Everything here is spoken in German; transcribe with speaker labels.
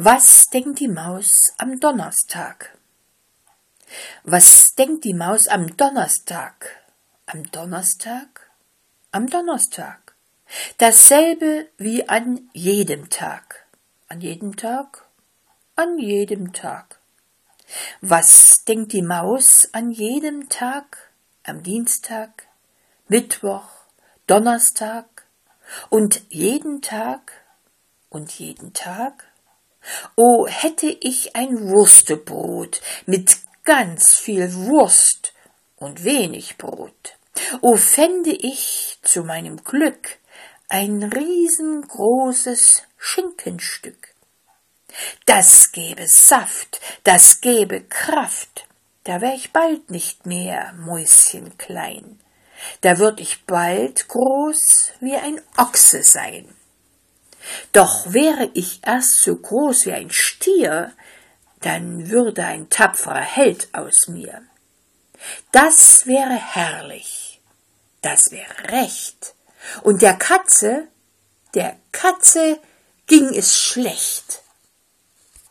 Speaker 1: Was denkt die Maus am Donnerstag? Was denkt die Maus am Donnerstag? Am Donnerstag? Am Donnerstag. Dasselbe wie an jedem Tag. An jedem Tag? An jedem Tag. Was denkt die Maus an jedem Tag? Am Dienstag, Mittwoch, Donnerstag und jeden Tag und jeden Tag? O hätte ich ein Wurstebrot mit ganz viel Wurst und wenig Brot. O fände ich zu meinem Glück ein riesengroßes Schinkenstück. Das gäbe Saft, das gäbe Kraft, da wär ich bald nicht mehr Mäuschen klein, da würd ich bald groß wie ein Ochse sein. Doch wäre ich erst so groß wie ein Stier, dann würde ein tapferer Held aus mir. Das wäre herrlich, das wäre recht. Und der Katze, der Katze ging es schlecht.